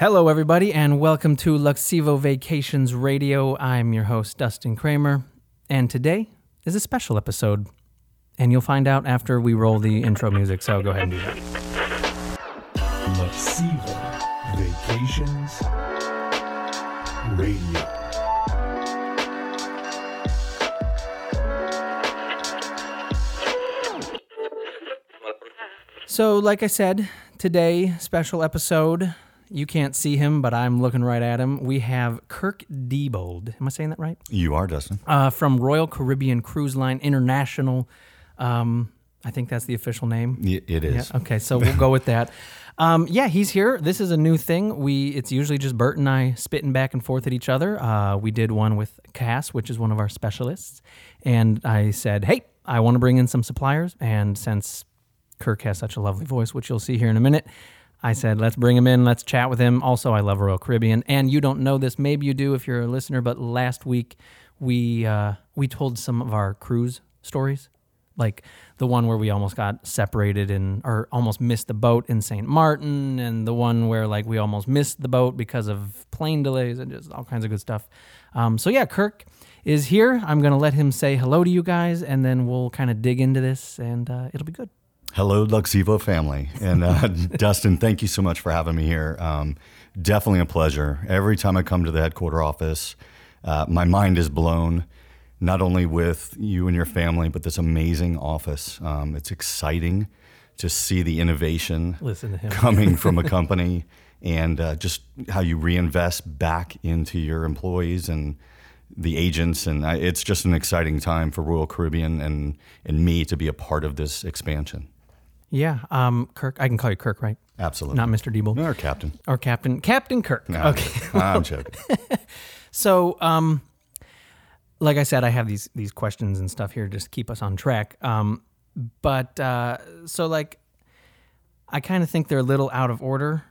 Hello, everybody, and welcome to Luxevo Vacations Radio. I'm your host, Dustin Kramer, and today is a special episode. And you'll find out after we roll the intro music, so go ahead and do that. Luxevo Vacations Radio. So, like I said, today, special episode. You can't see him, but I'm looking right at him. We have Kirk Diebold. Am I saying that right? You are, Dustin. Uh, from Royal Caribbean Cruise Line International. Um, I think that's the official name. Y- It Yeah, okay, so we'll go with that. Um, yeah, he's here. This is a new thing. We it's usually just Bert and I spitting back and forth at each other. Uh, we did one with Cass, which is one of our specialists, and I said, "Hey, I want to bring in some suppliers." And since Kirk has such a lovely voice, which you'll see here in a minute, I said, "Let's bring him in. Let's chat with him." Also, I love Royal Caribbean, and you don't know this, maybe you do if you're a listener. But last week we uh, we told some of our cruise stories like the one where we almost got separated and or almost missed the boat in St. Martin and the one where like we almost missed the boat because of plane delays and just all kinds of good stuff. Um, so yeah, Kirk is here. I'm gonna let him say hello to you guys and then we'll kind of dig into this and uh, it'll be good. Hello, Luxevo family. And uh, Dustin, thank you so much for having me here. Um, definitely a pleasure. Every time I come to the headquarter office, uh, my mind is blown, not only with you and your family, but this amazing office. Um, it's exciting to see the innovation Listen to him. coming from a company and uh, just how you reinvest back into your employees and the agents. And I, it's just an exciting time for Royal Caribbean and, and me to be a part of this expansion. Yeah, um, Kirk. I can call you Kirk, right? Absolutely. Not Mr. Diebold Or Captain. or Captain Captain Kirk. No, Okay. I'm joking. So, um, like I said, I have these these questions and stuff here just to keep us on track. Um, but uh, so like, I kind of think they're a little out of order.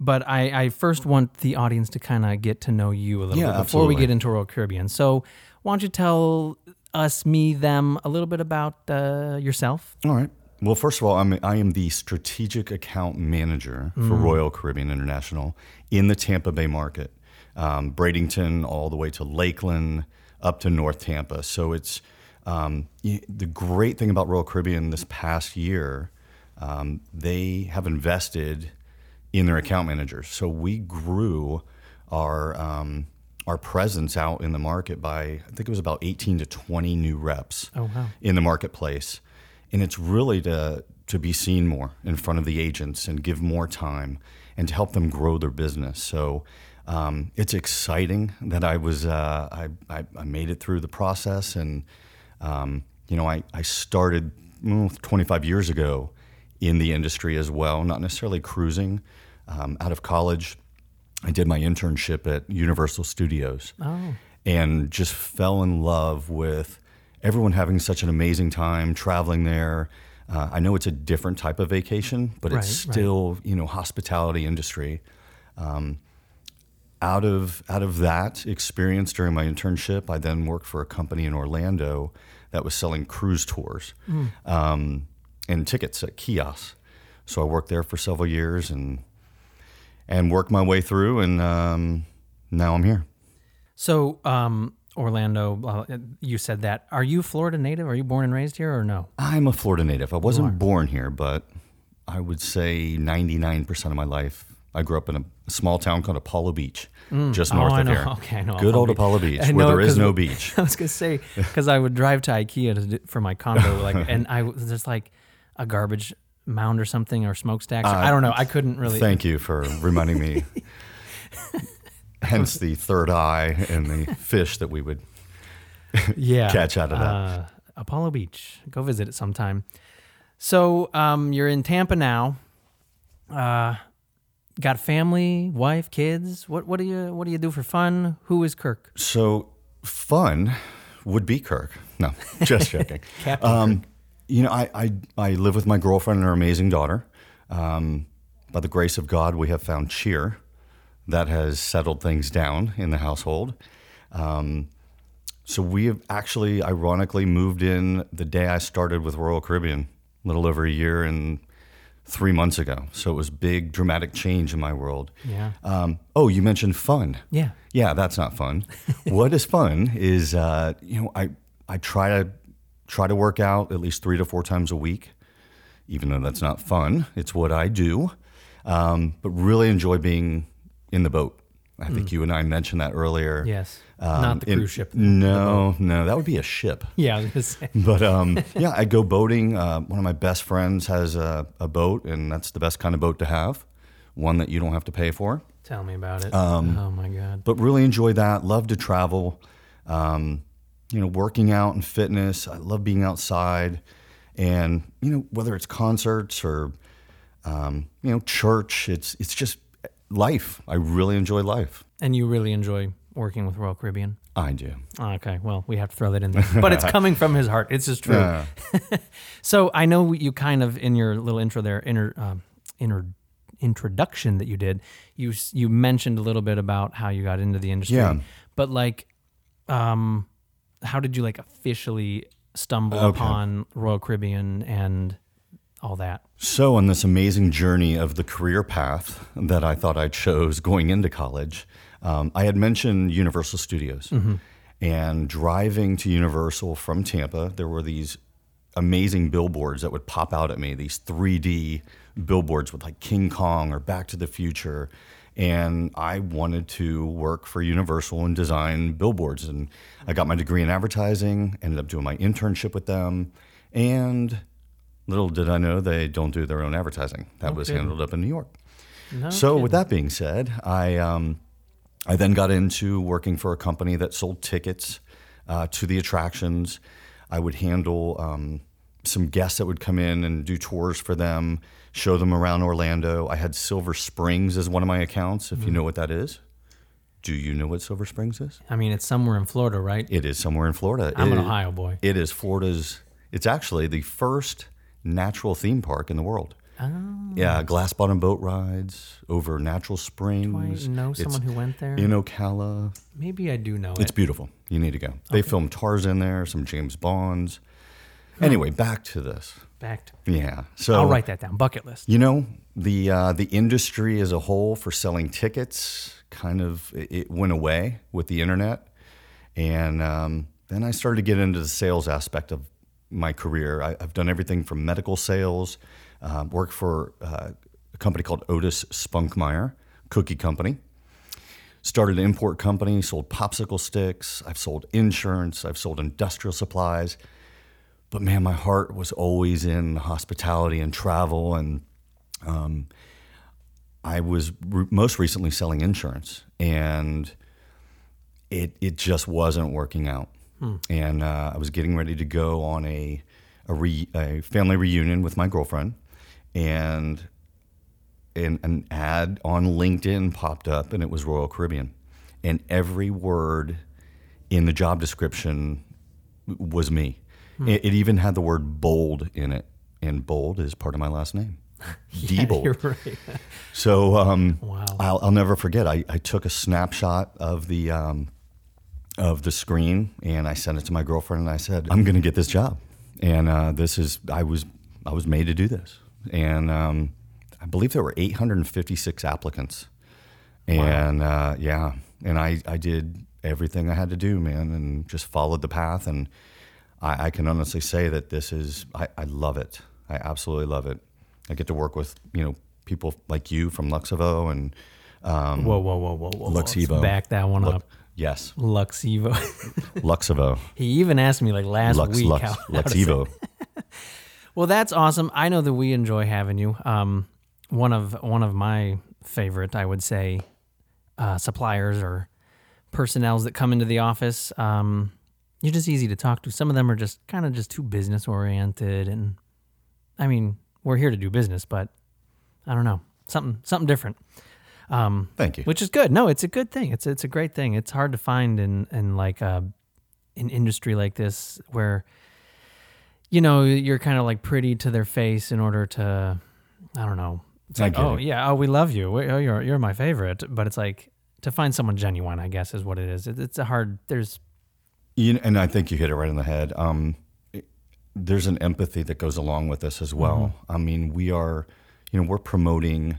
But I, I first want the audience to kind of get to know you a little Yeah, bit before we get into Royal Caribbean. So, why don't you tell us, me, them, a little bit about uh, yourself? All right. Well, first of all, I'm, I am the strategic account manager for Royal Caribbean International in the Tampa Bay market, um, Bradenton all the way to Lakeland, up to North Tampa. So it's um, the great thing about Royal Caribbean this past year, um, they have invested in their account managers. So we grew our um, our presence out in the market by I think it was about 18 to 20 new reps Oh, wow. in the marketplace. And it's really to to be seen more in front of the agents and give more time and to help them grow their business. So um, it's exciting that I was uh, I, I, I made it through the process and um, you know I, I started mm, 25 years ago in the industry as well, not necessarily cruising. Um, out of college, I did my internship at Universal Studios Oh, and just fell in love with everyone having such an amazing time traveling there. Uh, I know it's a different type of vacation, but Right, it's right. still you know hospitality industry. Um, out of out of that experience during my internship, I then worked for a company in Orlando that was selling cruise tours um, and tickets at kiosks. So I worked there for several years and and worked my way through, and um, now I'm here. so um, Orlando, uh, you said that. Are you Florida native? Are you born and raised here, or no? I'm a Florida native. I wasn't born here, but I would say 99% of my life, I grew up in a small town called Apollo Beach, just north oh, of here. Okay, I know. Good old Apollo Apollo Beach, I where know, there is no beach. I was gonna say because I would drive to IKEA to, do- for my condo, like, and I was just like a garbage mound or something or smokestacks. I don't know. I couldn't really. Thank you for reminding me. Hence the third eye and the fish that we would yeah, catch out of that. Uh, Apollo Beach. Go visit it sometime. So um, you're in Tampa now. Uh, got family, wife, kids. What what do you what do you do for fun? Who is Kirk? So fun would be Kirk. No, just joking. Captain um, you know, I, I I live with my girlfriend and her amazing daughter. Um, by the grace of God, we have found cheer that has settled things down in the household. Um, so we have actually, ironically, moved in the day I started with Royal Caribbean, a little over a year and three months ago. So it was big, dramatic change in my world. Yeah. Um, oh, you mentioned fun. Yeah. Yeah, that's not fun. what is fun is, uh, you know, I I try to try to work out at least three to four times a week, even though that's not fun. It's what I do, um, but really enjoy being in the boat. I think you and I mentioned that earlier. Yes. Um, Not the cruise ship. No, no, that would be a ship. Yeah, I was say. But um, yeah, I go boating. Uh, one of my best friends has a, a boat, and that's the best kind of boat to have, one that you don't have to pay for. Tell me about it. Um, oh my god. But really enjoy that. Love to travel. Um, you know, working out and fitness. I love being outside, and you know, whether it's concerts or um, you know, church. It's it's just life. I really enjoy life. And you really enjoy working with Royal Caribbean. I do. Okay, well, we have to throw that in there. But it's coming from his heart. It's just true. Yeah. So I know you kind of in your little intro there, inter, um, inter, introduction that you did, you you mentioned a little bit about how you got into the industry. Yeah. But like, um, how did you like officially stumble Okay. upon Royal Caribbean and all that? So, on this amazing journey of the career path that I thought I chose going into college, um, I had mentioned Universal Studios. And driving to Universal from Tampa, there were these amazing billboards that would pop out at me, these 3D billboards with like King Kong or Back to the Future. And I wanted to work for Universal and design billboards. And I got my degree in advertising, ended up doing my internship with them. And little did I know they don't do their own advertising. That was handled up in New York. No So, kidding. with that being said, I um, I then got into working for a company that sold tickets uh, to the attractions. I would handle um, some guests that would come in and do tours for them, show them around Orlando. I had Silver Springs as one of my accounts. If you know what that is, do you know what Silver Springs is? I mean, it's somewhere in Florida, right? It is somewhere in Florida. I'm an Ohio boy. It is Florida's. It's actually the first natural theme park in the world. Oh, Yeah, glass bottom boat rides over natural springs. Do I know It's someone who went there. in Ocala. Maybe I do know It's it. beautiful. You need to go. They filmed Tarzan there, some James Bonds. Anyway, back to this. Back to. Yeah. So I'll write that down. Bucket list. You know, the uh, the industry as a whole for selling tickets kind of it it went away with the internet, and um, then I started to get into the sales aspect of my career. I, I've done everything from medical sales, uh, worked for uh, a company called Otis Spunkmeyer Cookie Company. Started an import company, sold popsicle sticks. I've sold insurance. I've sold industrial supplies. But man, my heart was always in hospitality and travel. And um, I was re- most recently selling insurance, and it it just wasn't working out. And uh, I was getting ready to go on a a, re, a family reunion with my girlfriend, and an, an ad on LinkedIn popped up, and it was Royal Caribbean, and every word in the job description was me. It, it even had the word bold in it, and bold is part of my last name. You're right. So um, Wow. I'll, I'll never forget. I, I took a snapshot of the um, of the screen and I sent it to my girlfriend and I said, "I'm going to get this job." And uh, this is I was I was made to do this. And um, I believe there were 856 applicants. And uh, yeah, and I I did everything I had to do, man, and just followed the path. And I, I can honestly say that this is I, I love it. I absolutely love it. I get to work with you know people like you from Luxevo and um, Whoa, whoa, whoa, whoa, whoa. Let's Luxevo. back that one Lux- up. Yes, Luxevo. Luxevo, he even asked me like last Lux week Lux how, how Luxevo. Well, that's awesome. I know that we enjoy having you. Um, one of one of my favorite, I would say, uh, suppliers or personnels that come into the office. Um, you're just easy to talk to. Some of them are just kind of just too business oriented, and I mean, we're here to do business, but I don't know something something different. Um, Thank you. which is good. No, it's a good thing. It's it's a great thing. It's hard to find in in like a an industry like this where you know you're kind of like pretty to their face in order to I don't know. It's like oh it. yeah, oh we love you. We- Oh, you're you're my favorite. But it's like to find someone genuine. I guess is what it is. It, it's a hard. There's You know, and I think you hit it right on the head. Um, it- there's an empathy that goes along with this as well. Mm-hmm. I mean, we are you know, we're promoting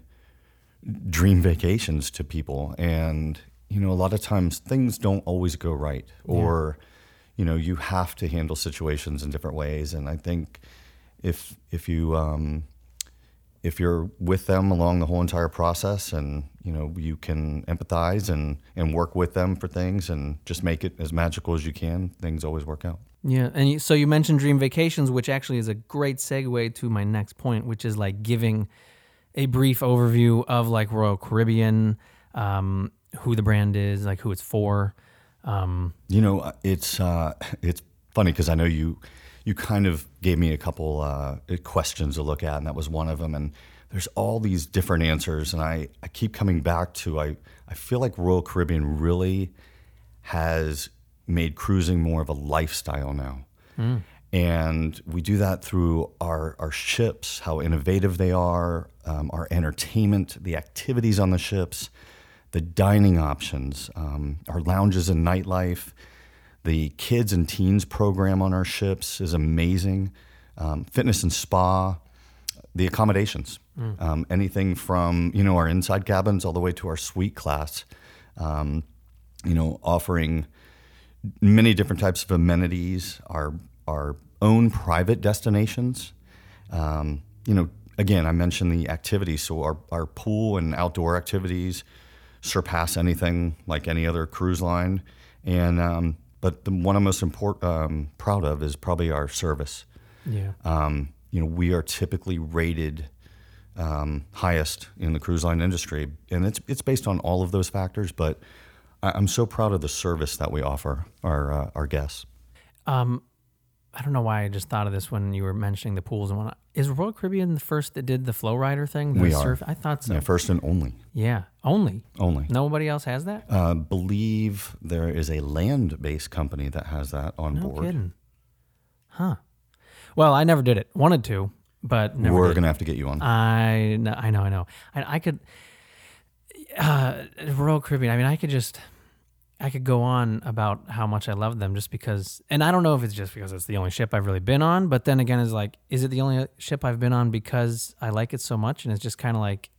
dream vacations to people. And, you know, a lot of times things don't always go right or, you know, you have to handle situations in different ways. And I think if, if you, um, if you're with them along the whole entire process and you know you can empathize and and work with them for things and just make it as magical as you can things always work out Yeah, and you, so you mentioned Dream Vacations, which actually is a great segue to my next point, which is like giving a brief overview of like Royal Caribbean, um, who the brand is, like who it's for. Um, You know, it's uh, it's funny because I know you you kind of gave me a couple uh, questions to look at, and that was one of them. And there's all these different answers, and I, I keep coming back to I I feel like Royal Caribbean really has made cruising more of a lifestyle now. And we do that through our, our ships, how innovative they are, um, our entertainment, the activities on the ships, the dining options, um, our lounges and nightlife. The kids and teens program on our ships is amazing. Um, fitness and spa, the accommodations, um, anything from you know our inside cabins all the way to our suite class. Um, you know, offering many different types of amenities, our our own private destinations. Um, you know, again, I mentioned the activities, so our, our pool and outdoor activities surpass anything like any other cruise line. And um, but the one I'm most import, um, proud of is probably our service. yeah. Um, you know, we are typically rated um, highest in the cruise line industry, and it's it's based on all of those factors. But I, I'm so proud of the service that we offer our uh, our guests. Um, I don't know why I just thought of this when you were mentioning the pools and whatnot. Is Royal Caribbean the first that did the flow rider thing? The We are. I thought so. Yeah, first and only, Yeah, only. only. Nobody else has that. Uh, believe there is a land-based company that has that on No board. kidding. Huh. Well, I never did it. Wanted to, but never We're did. gonna have to get you on. I know, I know, I know. I, I could, uh, Royal Caribbean. I mean, I could just, I could go on about how much I love them just because, and I don't know if it's just because it's the only ship I've really been on, but then again, it's like, is it the only ship I've been on because I like it so much and it's just kind of like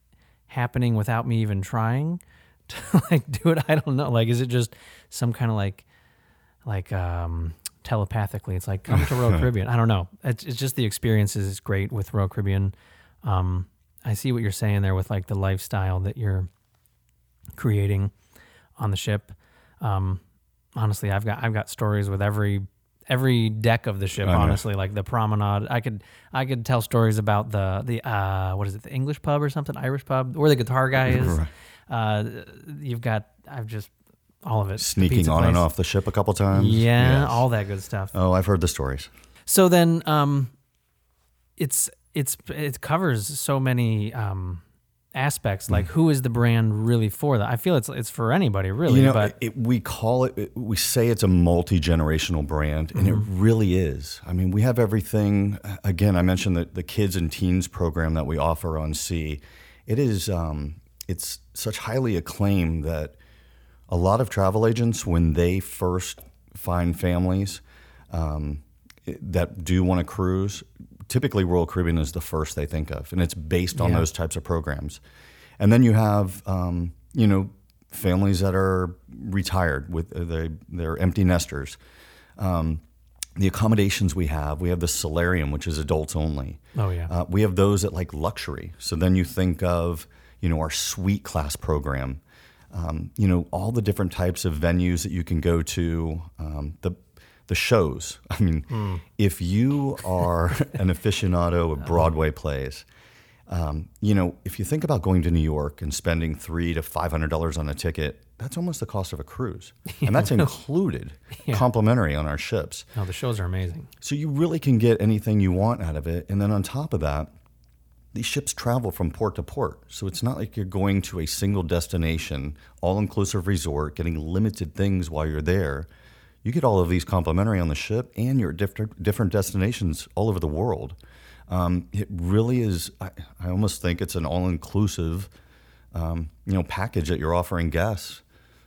happening without me even trying to like do it? I don't know. Like, is it just some kind of like, like, um, telepathically it's like come to Royal Caribbean. I don't know. It's, it's just the experiences is great with Royal Caribbean. Um, I see what you're saying there with like the lifestyle that you're creating on the ship. Um, honestly, I've got I've got stories with every every deck of the ship. I know. Honestly, like the promenade, I could I could tell stories about the the uh, what is it, the English pub or something, Irish pub, where the guitar guy is. Right. Uh, you've got I've just all of it. Sneaking on and off the ship a couple times. Yeah, Yes. all that good stuff. Oh, I've heard the stories. So then, um, it's it's it covers so many um, aspects. Like, who is the brand really for? That I feel it's it's for anybody really. you know, but it, we call it, it- we say it's a multi generational brand, and it really is. I mean, we have everything. Again, I mentioned the, the kids and teens program that we offer on Sea. It is, um, it's such highly acclaimed that a lot of travel agents, when they first find families um, that do want to cruise, typically Royal Caribbean is the first they think of, and it's based on Yeah. those types of programs. And then you have, um, you know, families that are retired with uh, they they're empty nesters. Um, the accommodations we have, we have the solarium, which is adults only. oh yeah, Uh, we have those that like luxury. So then you think of, you know, our suite class program. Um, you know, all the different types of venues that you can go to. Um, the the shows. I mean, if you are an aficionado of Broadway plays, um, you know, if you think about going to New York and spending three to five hundred dollars on a ticket, that's almost the cost of a cruise, and that's included, complimentary on our ships. no, the shows are amazing. So you really can get anything you want out of it. And then on top of that, these ships travel from port to port. So it's not like you're going to a single destination, all inclusive resort, getting limited things while you're there. You get all of these complimentary on the ship and you're at different, different destinations all over the world. Um, it really is, I, I almost think it's an all inclusive um, you know, package that you're offering guests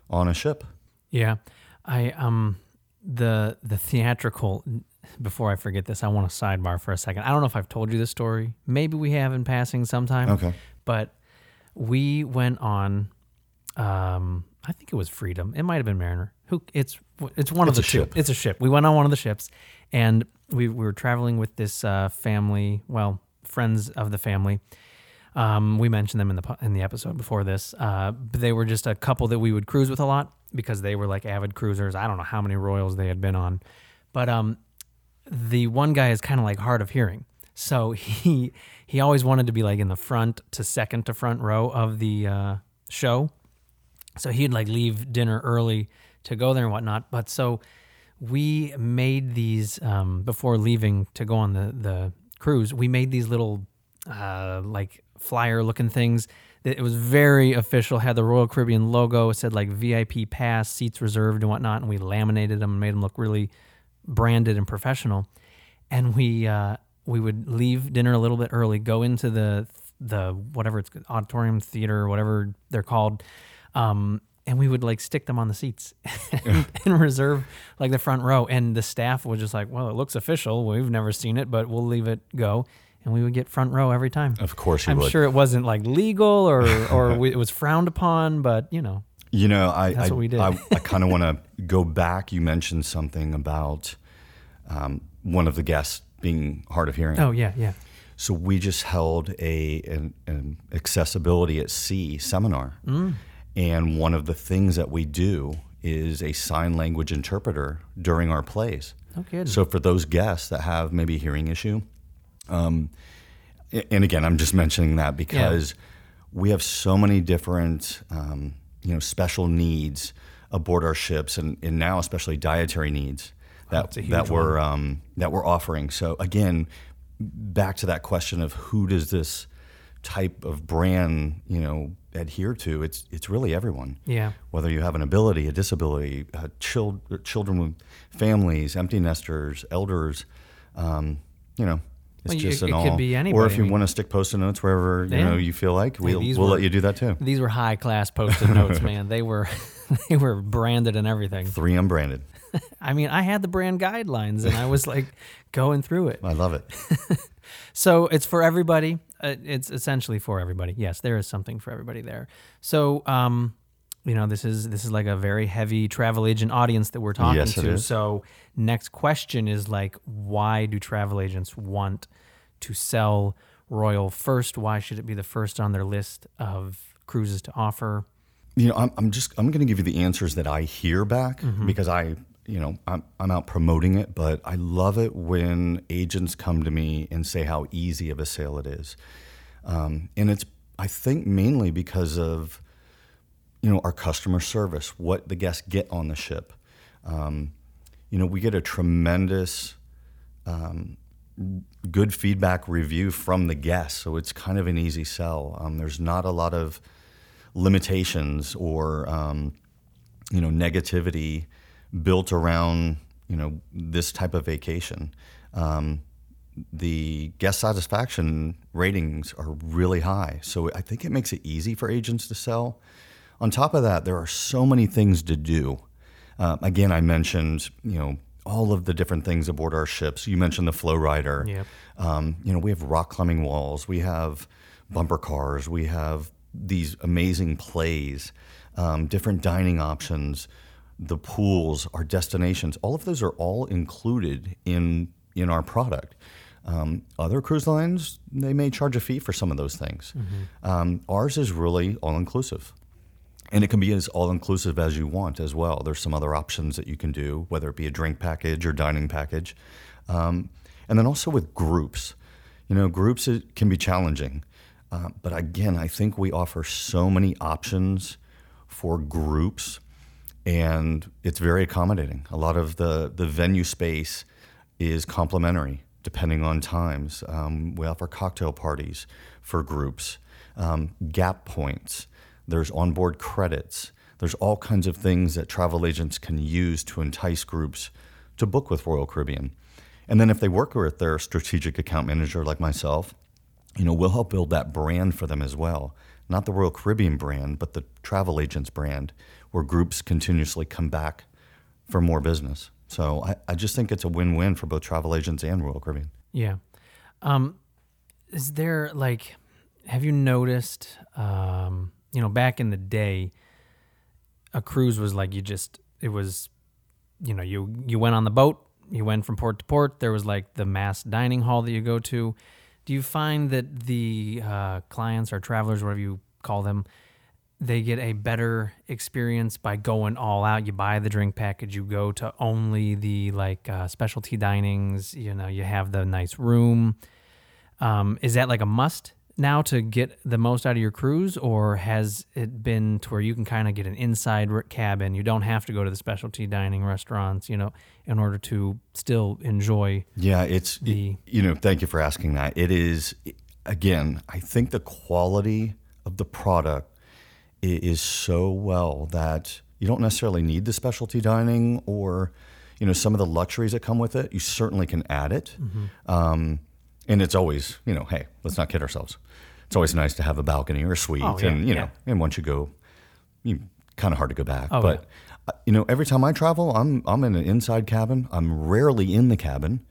on a ship. Yeah, I um the the theatrical before I forget this, I want to sidebar for a second. I don't know if I've told you this story. Maybe we have in passing sometime. Okay. But we went on. Um, I think it was Freedom. It might have been Mariner. Who? It's it's one of the two. ship. It's a ship. We went on one of the ships, and we, we were traveling with this uh, family. Well, friends of the family. Um, we mentioned them in the in the episode before this. Uh, but they were just a couple that we would cruise with a lot because they were like avid cruisers. I don't know how many Royals they had been on, but um, the one guy is kind of like hard of hearing. So he he always wanted to be like in the front to second to front row of the uh, show. So he'd like leave dinner early to go there and whatnot. But so we made these um, before leaving to go on the the cruise. We made these little uh, like flyer looking things. That it was very official. Had the Royal Caribbean logo. It said like VIP pass, seats reserved, and whatnot. And we laminated them and made them look really branded and professional. And we uh, we would leave dinner a little bit early, go into the the whatever it's auditorium theater, whatever they're called, um, and we would like stick them on the seats and, and reserve like the front row. And the staff was just like, "Well, it looks official. We've never seen it, but we'll leave it go." And we would get front row every time. Of course you I'm would. sure it wasn't like legal or or we, it was frowned upon, but you know, You know, I That's I, what we did. I, I kind of want to go back. You mentioned something about um, one of the guests being hard of hearing. oh yeah, yeah, So we just held a an, an accessibility at sea seminar, Mm. And one of the things that we do is a sign language interpreter during our plays. no kidding. So for those guests that have maybe a hearing issue, um, and again, I'm just mentioning that because we have so many different, um, you know, special needs aboard our ships, and, and now especially dietary needs that huge that we're um, that we're offering. So again, back to that question of who does this type of brand, you know, adhere to? It's it's really everyone yeah. whether you have an ability, a disability, uh, chil- children with families, empty nesters, elders, um, you know, it's Well, you- just it an could be be or anybody, if I you mean- want to stick post-it notes wherever you know you feel like, we'll, these we'll were- let you do that too. These were high class post-it notes, man. They were they were branded and everything. Three unbranded. I mean, I had the brand guidelines and I was like going through it. I love it. So it's for everybody. Uh, it's essentially for everybody. Yes, there is something for everybody there. So, um, you know, this is this is like a very heavy travel agent audience that we're talking Yes, to. So, next question is like, why do travel agents want to sell Royal first? Why should it be the first on their list of cruises to offer? You know, I'm, I'm just I'm going to give you the answers that I hear back Mm-hmm. because I, you know, I'm I'm out promoting it, but I love it when agents come to me and say how easy of a sale it is, um, and it's I think mainly because of, you know, our customer service, what the guests get on the ship. Um, you know, we get a tremendous um, good feedback review from the guests, so it's kind of an easy sell. Um, there's not a lot of limitations or um, you know negativity built around you know this type of vacation. Um, the guest satisfaction ratings are really high, so I think it makes it easy for agents to sell. On top of that, there are so many things to do. Uh, again, I mentioned you know all of the different things aboard our ships. You mentioned the flow rider. Yep. Um, you know, we have rock climbing walls, we have bumper cars, we have these amazing plays, um, different dining options, the pools, our destinations. All of those are all included in in our product. Um, other cruise lines they may charge a fee for some of those things. Um, ours is really all inclusive. And it can be as all inclusive as you want as well. There's some other options that you can do, whether it be a drink package or dining package. Um, and then also with groups. You know, groups it can be challenging. Uh, but again, I think we offer so many options for groups and it's very accommodating. A lot of the, the venue space is complimentary depending on times. Um, we offer cocktail parties for groups, um, gap points, there's onboard credits. There's all kinds of things that travel agents can use to entice groups to book with Royal Caribbean. And then if they work with their strategic account manager like myself, you know, we'll help build that brand for them as well. Not the Royal Caribbean brand, but the travel agent's brand, where groups continuously come back for more business. So I, I just think it's a win win for both travel agents and Royal Caribbean. Yeah. Um, is there like, have you noticed, um, you know, back in the day, a cruise was like you just, it was, you know, you, you went on the boat, you went from port to port. There was like the mass dining hall that you go to. Do you find that the uh, clients or travelers, whatever you call them, they get a better experience by going all out. You buy the drink package, you go to only the like uh, specialty dinings. You know, you have the nice room. Um, is that like a must now to get the most out of your cruise, or has it been to where you can kind of get an inside cabin? You don't have to go to the specialty dining restaurants, you know, in order to still enjoy. Yeah, it's The- you know. Thank you for asking that. It is again. I think the quality of the product is so well that you don't necessarily need the specialty dining or you know some of the luxuries that come with it. You certainly can add it, um, and it's always you know, hey, let's not kid ourselves. It's always nice to have a balcony or a suite, Oh, yeah, and you know, and once you go, you kind of hard to go back. Oh, but uh, you know, every time I travel, I'm I'm in an inside cabin. I'm rarely in the cabin,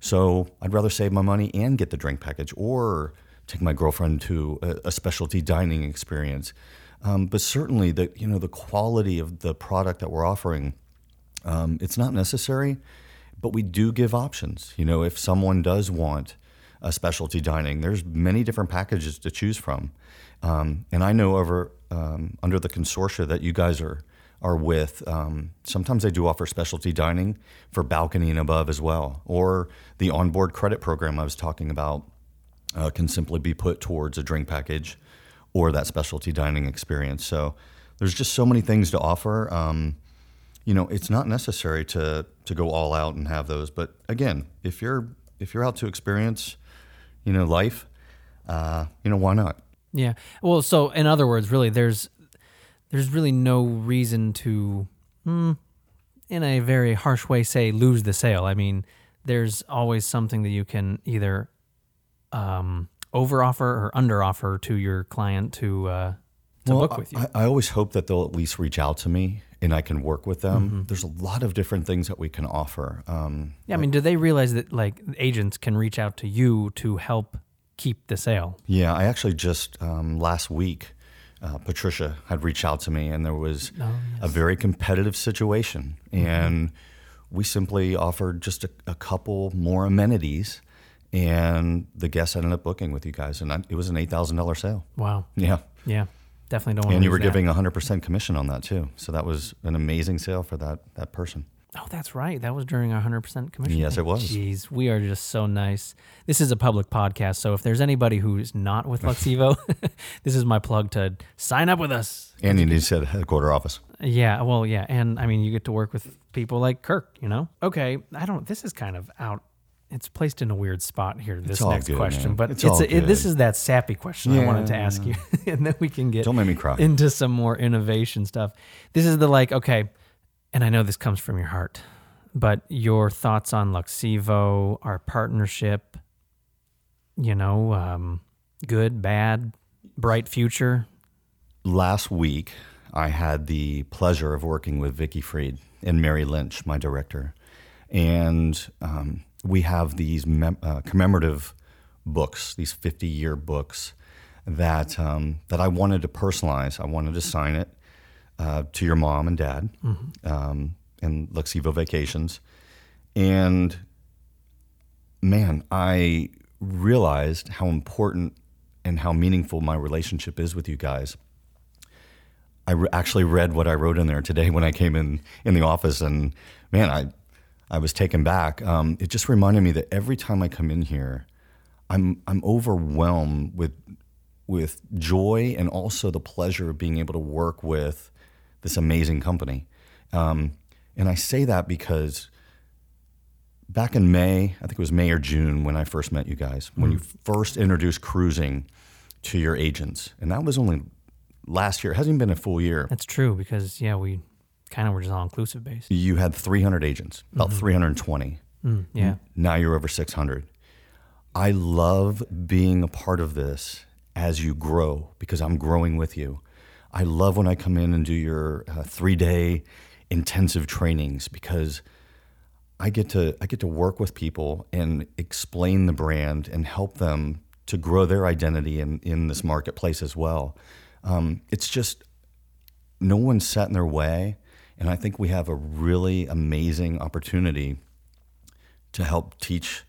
so I'd rather save my money and get the drink package, or take my girlfriend to a, a specialty dining experience. Um, but certainly, the you know the quality of the product that we're offering, um, it's not necessary, but we do give options. You know, if someone does want a specialty dining, there's many different packages to choose from. Um, and I know over um, under the consortia that you guys are are with, um, sometimes they do offer specialty dining for balcony and above as well, or the onboard credit program I was talking about uh, can simply be put towards a drink package or that specialty dining experience. So there's just so many things to offer. Um, you know, it's not necessary to to go all out and have those. But again, if you're if you're out to experience, you know, life, uh, you know, why not? Yeah. Well, so in other words, really, there's there's really no reason to, hmm, in a very harsh way, say lose the sale. I mean, there's always something that you can either um, over offer or under offer to your client to uh, to book with you. I, I always hope that they'll at least reach out to me and I can work with them. Mm-hmm. There's a lot of different things that we can offer. Um, yeah. I mean, do they realize that like agents can reach out to you to help keep the sale? Yeah, I actually just um, last week, uh, Patricia had reached out to me, and there was a very competitive situation, and we simply offered just a, a couple more amenities, and the guests ended up booking with you guys, and I, it was an eight thousand dollar sale. Wow. Yeah, Yeah. Definitely don't. want and you were giving hundred percent commission on that too, so that was an amazing sale for that that person. Oh, that's right. That was during our 100% commission. Yes, it was. Jeez, we are just so nice. This is a public podcast, so if there's anybody who's not with Luxevo, this is my plug to sign up with us. And you need to headquarter office. Yeah, well, yeah, and I mean, you get to work with people like Kirk, you know? Okay, I don't, this is kind of out. It's placed in a weird spot here, this next good, question, man. but It's it's, a, it, this is that sappy question I wanted to ask Yeah. you, and then we can get Don't make me cry. into some more innovation stuff. This is the like, okay, and I know this comes from your heart, but your thoughts on Luxevo, our partnership, you know, um, good, bad, bright future. last week I had the pleasure of working with Vicki Freed and Mary Lynch, my director, and um, we have these mem- uh, commemorative books, these fifty-year books that um, that I wanted to personalize. I wanted to sign it uh, to your mom and dad, um, and Luxevo Vacations, and man, I realized how important and how meaningful my relationship is with you guys. I re- actually read what I wrote in there today when I came in in the office, and man, I I was taken back. Um, it just reminded me that every time I come in here, I'm I'm overwhelmed with with joy and also the pleasure of being able to work with this amazing company. Um, and I say that because back in May, I think it was May or June when I first met you guys, when you first introduced cruising to your agents, and that was only last year. It hasn't even been a full year. That's true because, yeah, we kind of were just all inclusive based. You had 300 agents, about 320. Mm, yeah. Now you're over 600. I love being a part of this as you grow because I'm growing with you. I love when I come in and do your uh, three day intensive trainings because I get to I get to work with people and explain the brand and help them to grow their identity in in this marketplace as well. Um, it's just no one's set in their way, and I think we have a really amazing opportunity to help teach,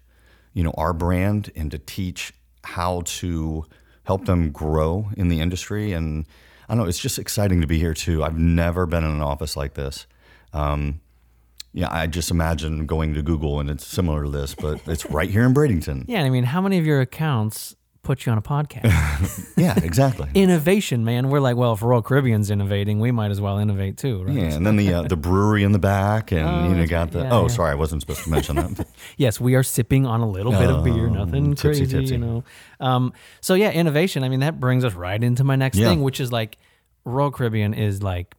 you know, our brand and to teach how to help them grow in the industry. And I don't know, it's just exciting to be here too. I've never been in an office like this. Um, yeah, I just imagine going to Google and it's similar to this, but it's right here in Bradenton. Yeah, I mean, how many of your accounts put you on a podcast? Yeah, exactly. Innovation, man. We're like, well, if Royal Caribbean's innovating, we might as well innovate too, right? Yeah, and then the uh, the brewery in the back, and Oh, you know, got the. Yeah, oh, yeah. sorry, I wasn't supposed to mention that. Yes, we are sipping on a little bit of beer, Oh, nothing tipsy, crazy, tipsy. you know. Um, so yeah, innovation. I mean, that brings us right into my next Yeah. thing, which is like Royal Caribbean is like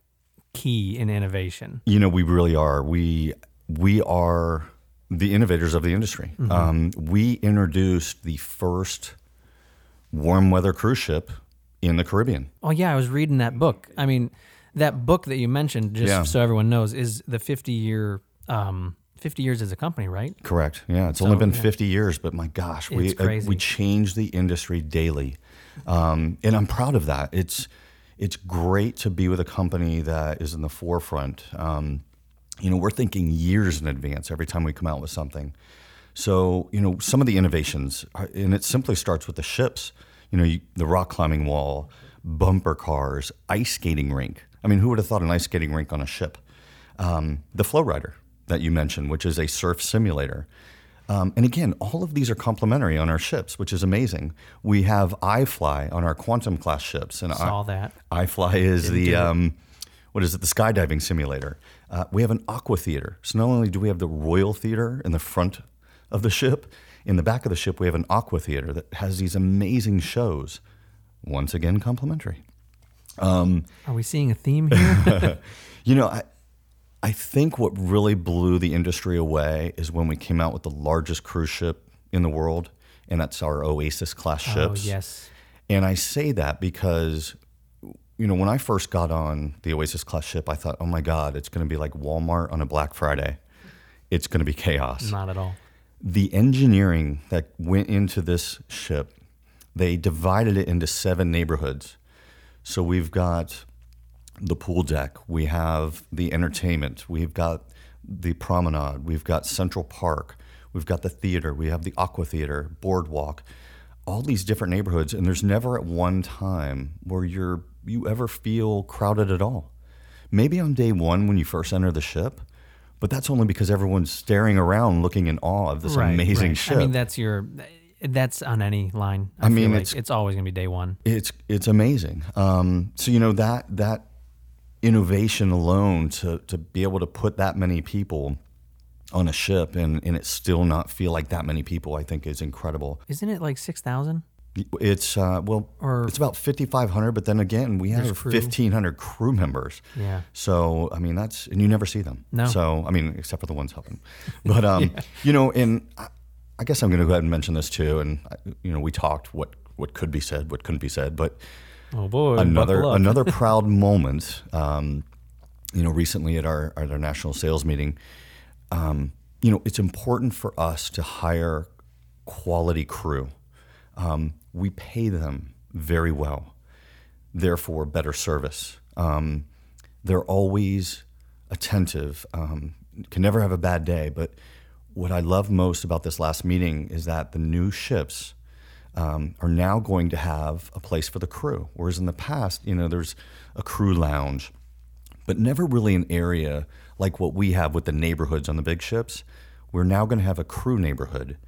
key in innovation. You know, we really are. We we are the innovators of the industry. Mm-hmm. Um, we introduced the first warm weather cruise ship in the Caribbean. Oh yeah, I was reading that book. I mean, that book that you mentioned, just Yeah. so everyone knows, is the 50 year, um, 50 years as a company, right? Correct. Yeah, it's only been yeah. 50 years, but my gosh, we uh, we change the industry daily, um, and I'm proud of that. It's it's great to be with a company that is in the forefront. Um, you know, we're thinking years in advance every time we come out with something. So, you know, some of the innovations, are, and it simply starts with the ships. You know, you, the rock climbing wall, bumper cars, ice skating rink. I mean, who would have thought an ice skating rink on a ship? Um, the Flow Rider that you mentioned, which is a surf simulator. Um, and again, all of these are complementary on our ships, which is amazing. We have iFly on our quantum class ships, and Saw that. iFly is the um, what is it? The skydiving simulator. Uh, we have an aqua theater. So not only do we have the Royal Theater in the front of the ship, in the back of the ship we have an aqua theater that has these amazing shows. Once again, complimentary. Um, Are we seeing a theme here? You know, I, I think what really blew the industry away is when we came out with the largest cruise ship in the world, and that's our Oasis class oh ships. yes. And I say that because, you know, when I first got on the Oasis class ship, I thought, oh my God, it's going to be like Walmart on a Black Friday. It's going to be chaos. Not at all. The engineering that went into this ship, they divided it into seven neighborhoods. So we've got the pool deck, we have the entertainment, we've got the promenade, we've got Central Park, we've got the theater, we have the aqua theater, boardwalk, all these different neighborhoods, and there's never at one time where you're you ever feel crowded at all. Maybe on day one when you first enter the ship, but that's only because everyone's staring around looking in awe of this Right, amazing right. ship. I mean, that's your. That's on any line. I, I mean, like it's- it's always gonna be day one. it's it's amazing. Um, so you know that that innovation alone to to be able to put that many people on a ship and and it still not feel like that many people, I think is incredible. Isn't it like six thousand? It's uh, well, Or- it's about fifty five hundred, but then again, we have fifteen hundred crew members. Yeah. So I mean, that's and you never see them. No. So I mean, except for the ones helping, but um, you know, and I, I guess I'm going to go ahead and mention this too. And I- you know, we talked what what could be said, what couldn't be said, but Oh boy. another another proud moment. Um, you know, recently at our at our national sales meeting, um, you know, it's important for us to hire quality crew. Um, we pay them very well, therefore better service. Um, they're always attentive. Um, can never have a bad day. But what I love most about this last meeting is that the new ships um, are now going to have a place for the crew, whereas in the past, you know, there's a crew lounge, but never really an area like what we have with the neighborhoods on the big ships. We're now going to have a crew neighborhood.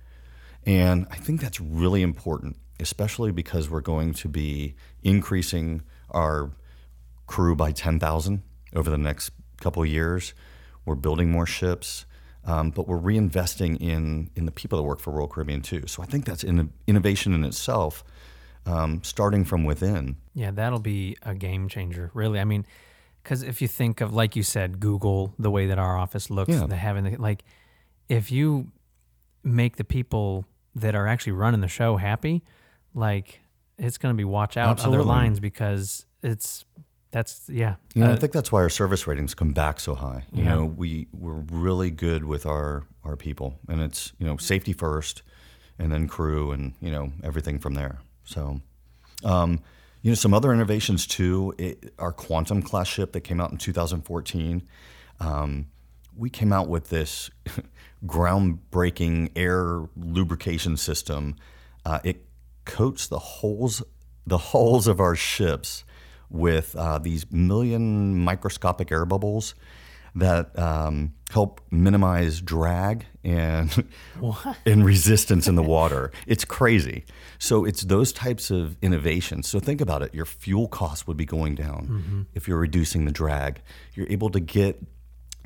And I think that's really important, especially because we're going to be increasing our crew by 10,000 over the next couple of years. We're building more ships, um, but we're reinvesting in, in the people that work for Royal Caribbean too. So I think that's in, innovation in itself, um, starting from within. Yeah, that'll be a game changer, really. I mean, because if you think of, like you said, Google, the way that our office looks, Yeah. the having the, like, if you make the people that are actually running the show happy, like, it's going to be watch out Absolutely. other lines because it's That's yeah. You know, Uh, I think that's why our service ratings come back so high. You Yeah. know, we we're really good with our our people, and it's you know safety first, and then crew, and you know everything from there. So, um, you know, some other innovations too. It, our quantum class ship that came out in 2014. Um, we came out with this groundbreaking air lubrication system. Uh, it coats the holes the hulls of our ships with uh, these million microscopic air bubbles that um, help minimize drag and and resistance in the water. It's crazy. So it's those types of innovations. So think about it. Your fuel costs would be going down if you're reducing the drag. You're able to get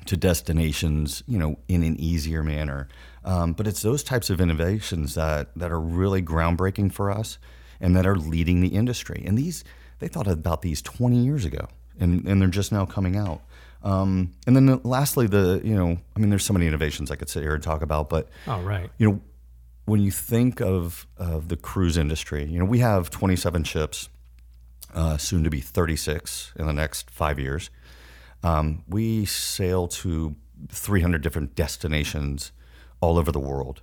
to destinations, you know, in an easier manner. Um, but it's those types of innovations that that are really groundbreaking for us and that are leading the industry. And these, they thought about these 20 years ago, and, and they're just now coming out. Um, and then the- lastly, the you know, I mean, there's so many innovations I could sit here and talk about, but oh right. you know, when you think of of the cruise industry, you know, we have 27 ships, uh, soon to be 36 in the next five years. Um, we sail to 300 different destinations all over the world.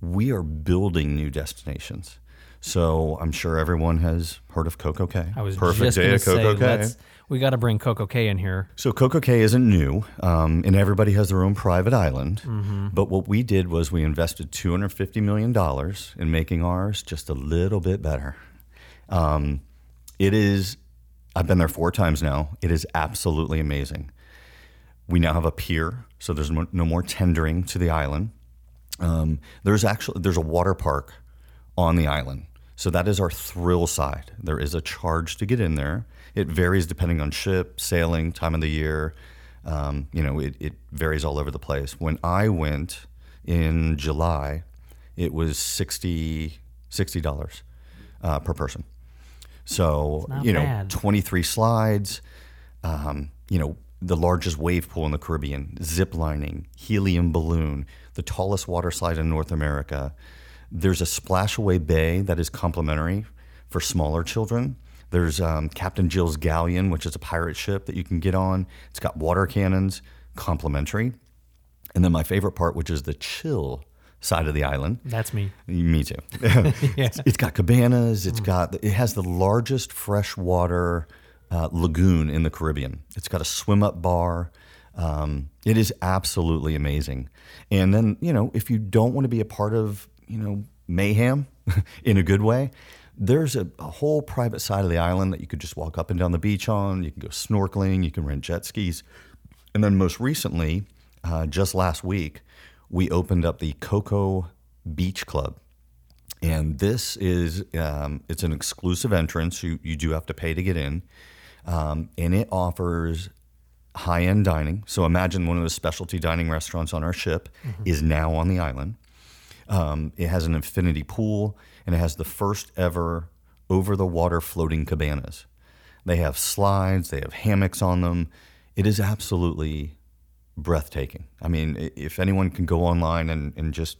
We are building new destinations. So I'm sure everyone has heard of Coco Cay. I was Perfect just day at Coco Cay. we got to bring Coco Cay in here. So Coco Cay isn't new, um, and everybody has their own private island. But what we did was we invested two hundred fifty million dollars in making ours just a little bit better. Um, it is. I've been there four times now. It is absolutely amazing. We now have a pier, so there's no more tendering to the island. Um, there's actually there's a water park on the island, so that is our thrill side. There is a charge to get in there. It varies depending on ship, sailing, time of the year. Um, you know, it, it varies all over the place. When I went in July, it was 60 dollars uh, per person. So you know, bad. 23 slides. Um, you know, the largest wave pool in the Caribbean, zip lining, helium balloon, the tallest water slide in North America. There's a splashaway bay that is complimentary for smaller children. There's um, Captain Jack's Galleon, which is a pirate ship that you can get on. It's got water cannons, complimentary. And then my favorite part, which is the chill side of the island. That's me. Me too. it's, it's got cabanas. It's got it has the largest freshwater uh, lagoon in the Caribbean. It's got a swim up bar. Um, it is absolutely amazing. And then you know if you don't want to be a part of you know mayhem in a good way. There's a, a whole private side of the island that you could just walk up and down the beach on. You can go snorkeling. You can rent jet skis. And then most recently, uh, just last week, we opened up the Coco Beach Club. And this is um, it's an exclusive entrance. You you do have to pay to get in, um, and it offers high end dining. So imagine one of the specialty dining restaurants on our ship is now on the island. Um, it has an infinity pool and it has the first ever over the water floating cabanas. They have slides, they have hammocks on them. It is absolutely breathtaking. I mean, if anyone can go online and, and just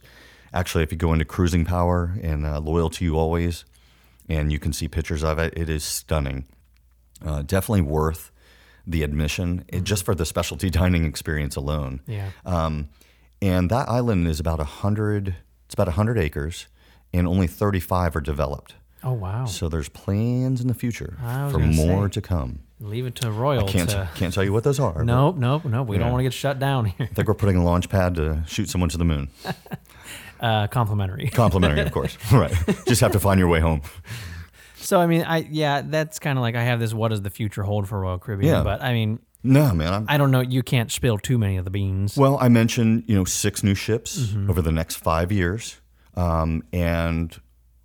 actually, if you go into Cruising Power and uh, Loyal to You Always, and you can see pictures of it, it is stunning. Uh, definitely worth the admission, it, just for the specialty dining experience alone. Yeah. Um, and that island is about 100, it's about 100 acres, and only 35 are developed. Oh wow. So there's plans in the future for more say. to come. Leave it to Royal Can't, to. can't tell you what those are. Nope, nope, nope. We don't want to get shut down here. I think we're putting a launch pad to shoot someone to the moon. Uh, complimentary. Complimentary, of course. Right. Just have to find your way home. So I mean, I yeah, that's kind of like I have this. What does the future hold for Royal Caribbean? Yeah. But I mean, No, man. I'm, I don't know. You can't spill too many of the beans. well, I mentioned you know six new ships Mm-hmm. over the next five years, um, and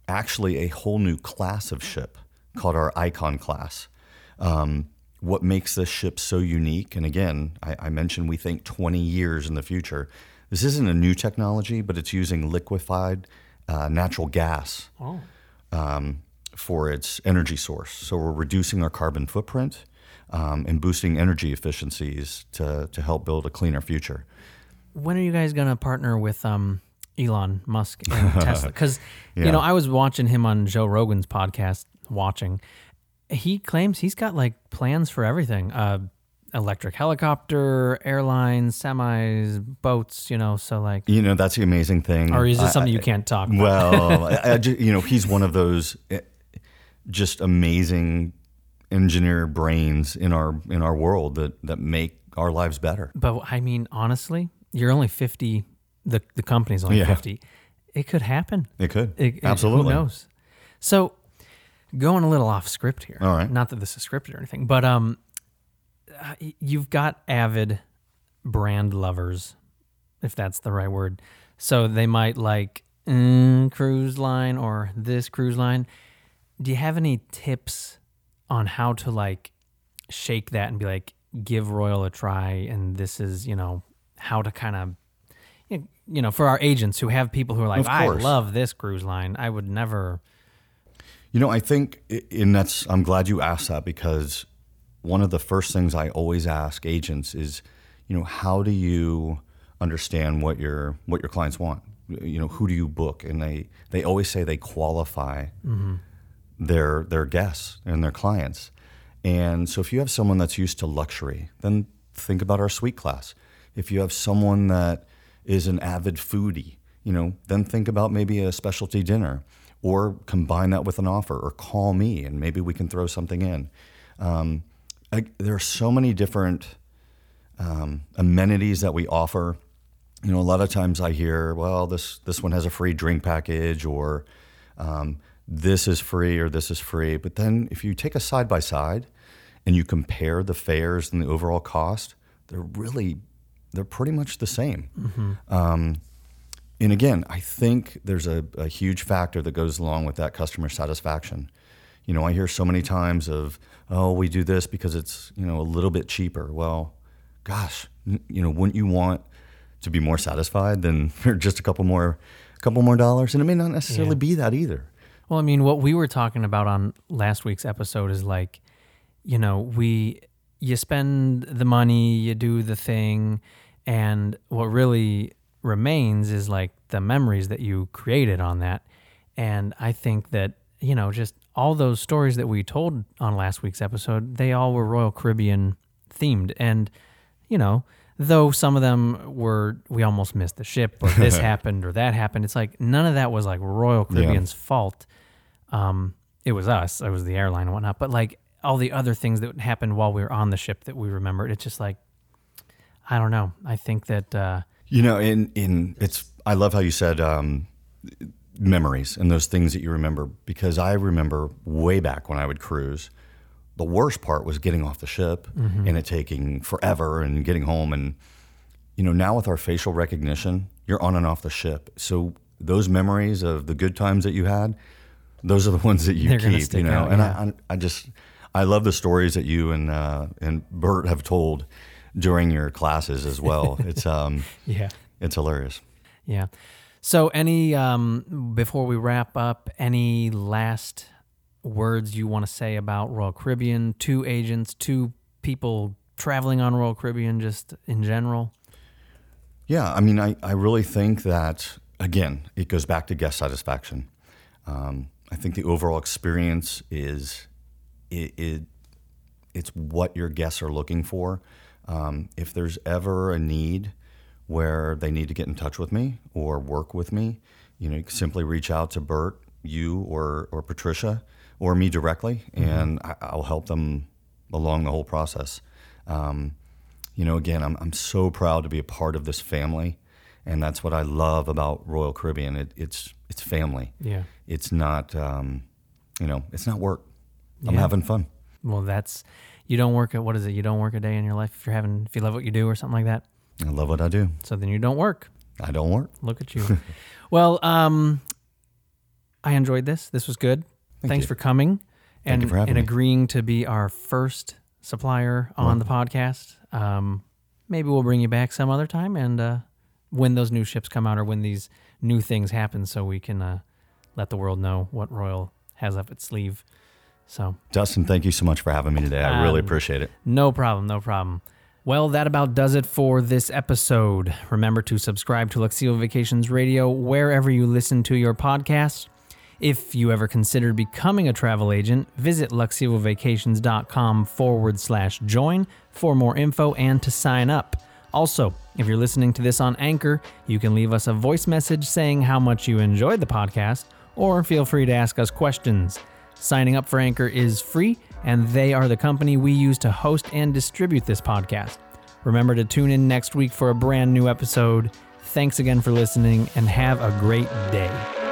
actually a whole new class of ship called our Icon class. Um, what makes this ship so unique? And again, I, I mentioned we think 20 years in the future. This isn't a new technology, but it's using liquefied uh, natural gas oh, um, for its energy source. So we're reducing our carbon footprint um, and boosting energy efficiencies to, to help build a cleaner future. when are you guys gonna partner with um Elon Musk and Tesla? Because Yeah. you know I was watching him on Joe Rogan's podcast, watching, he claims he's got like plans for everything. Uh, electric helicopter, airlines, semis, boats. You know, so like, You know, that's the amazing thing. or is I- this something I- you can't talk about? Well, I, I ju- you know, he's one of those eh, just amazing engineer brains in our in our world that that make our lives better. But I mean, honestly, you're only 50. The the company's only Yeah. 50. It could happen. It could It- it- absolutely. Who knows? So, going a little off script here. All right. Not that this is scripted or anything, but um, uh, you've got avid brand lovers, if that's the right word. So they might like mm, cruise line or this cruise line. Do you have any tips on how to like shake that and be like, give Royal a try? And this is, you know, how to kind of you know, for our agents who have people who are like, I love this cruise line. I would never. You know, I think, and that's, I'm glad you asked that because one of the first things I always ask agents is, you know, how do you understand what your what your clients want? You know, who do you book? And they they always say they qualify mm-hmm. their their guests and their clients. And so if you have someone that's used to luxury, then think about our suite class. If you have someone that is an avid foodie, you know, then think about maybe a specialty dinner or combine that with an offer or call me and maybe we can throw something in. Um, I, there are so many different um, amenities that we offer. You know, a lot of times I hear, well, this this one has a free drink package, or um, this is free, or this is free. But then, if you take a side by side and you compare the fares and the overall cost, they're really they're pretty much the same. Um, and again, I think there's a, a huge factor that goes along with that customer satisfaction. You know, I hear so many times of, oh, we do this because it's, you know, a little bit cheaper. Well, gosh, you know, wouldn't you want to be more satisfied than for just a couple more, a couple more dollars? And it may not necessarily Yeah. be that either. Well, I mean, what we were talking about on last week's episode is like, you know, we you spend the money, you do the thing, and what really remains is like the memories that you created on that. And I think that, you know, just all those stories that we told on last week's episode, they all were Royal Caribbean themed. And, you know, though some of them were, we almost missed the ship or this happened or that happened, it's like none of that was like Royal Caribbean's fault um, it was us, it was the airline and whatnot. But like all the other things that happened while we were on the ship that we remembered, it's just like, I don't know. I think that, uh, You know, in in it's I love how you said um, memories and those things that you remember because I remember way back when I would cruise. The worst part was getting off the ship and it taking forever and getting home and you know now with our facial recognition, you're on and off the ship. So those memories of the good times that you had, those are the ones that you They're keep. You know, out, and yeah. I, I I just I love the stories that you and uh, and Bert have told during your classes as well. it's um yeah. it's hilarious. Yeah. So, any um, before we wrap up, any last words you want to say about Royal Caribbean? Two agents, two people traveling on Royal Caribbean, just in general. Yeah, I mean, I, I really think that, again, it goes back to guest satisfaction. Um, I think the overall experience is it, it it's what your guests are looking for. Um, if there's ever a need where they need to get in touch with me or work with me, you know, you can simply reach out to Bert, you, or or Patricia, or me directly, and I, I'll help them along the whole process. Um, you know, again, I'm, I'm so proud to be a part of this family. And that's what I love about Royal Caribbean. It, it's, it's family. Yeah. It's not, um, you know, it's not work. I'm Yeah. having fun. Well, that's you don't work at what is it? You don't work a day in your life if you're having if you love what you do or something like that. I love what I do. So then you don't work. I don't work. Look at you. well, um, I enjoyed this. This was good. Thanks you. for coming and you for and me. agreeing to be our first supplier on the podcast. Um, maybe we'll bring you back some other time and uh, when those new ships come out or when these new things happen, so we can uh, let the world know what Royal has up its sleeve. So Dustin, thank you so much for having me today. I really Um, appreciate it. no problem, no problem. Well, that about does it for this episode. Remember to subscribe to Luxevo Vacations Radio wherever you listen to your podcasts. If you ever considered becoming a travel agent, visit luxevovacations.com forward slash join for more info and to sign up. Also, if you're listening to this on Anchor, you can leave us a voice message saying how much you enjoyed the podcast, or feel free to ask us questions. Signing up for Anchor is free, and they are the company we use to host and distribute this podcast. Remember to tune in next week for a brand new episode. Thanks again for listening, and have a great day.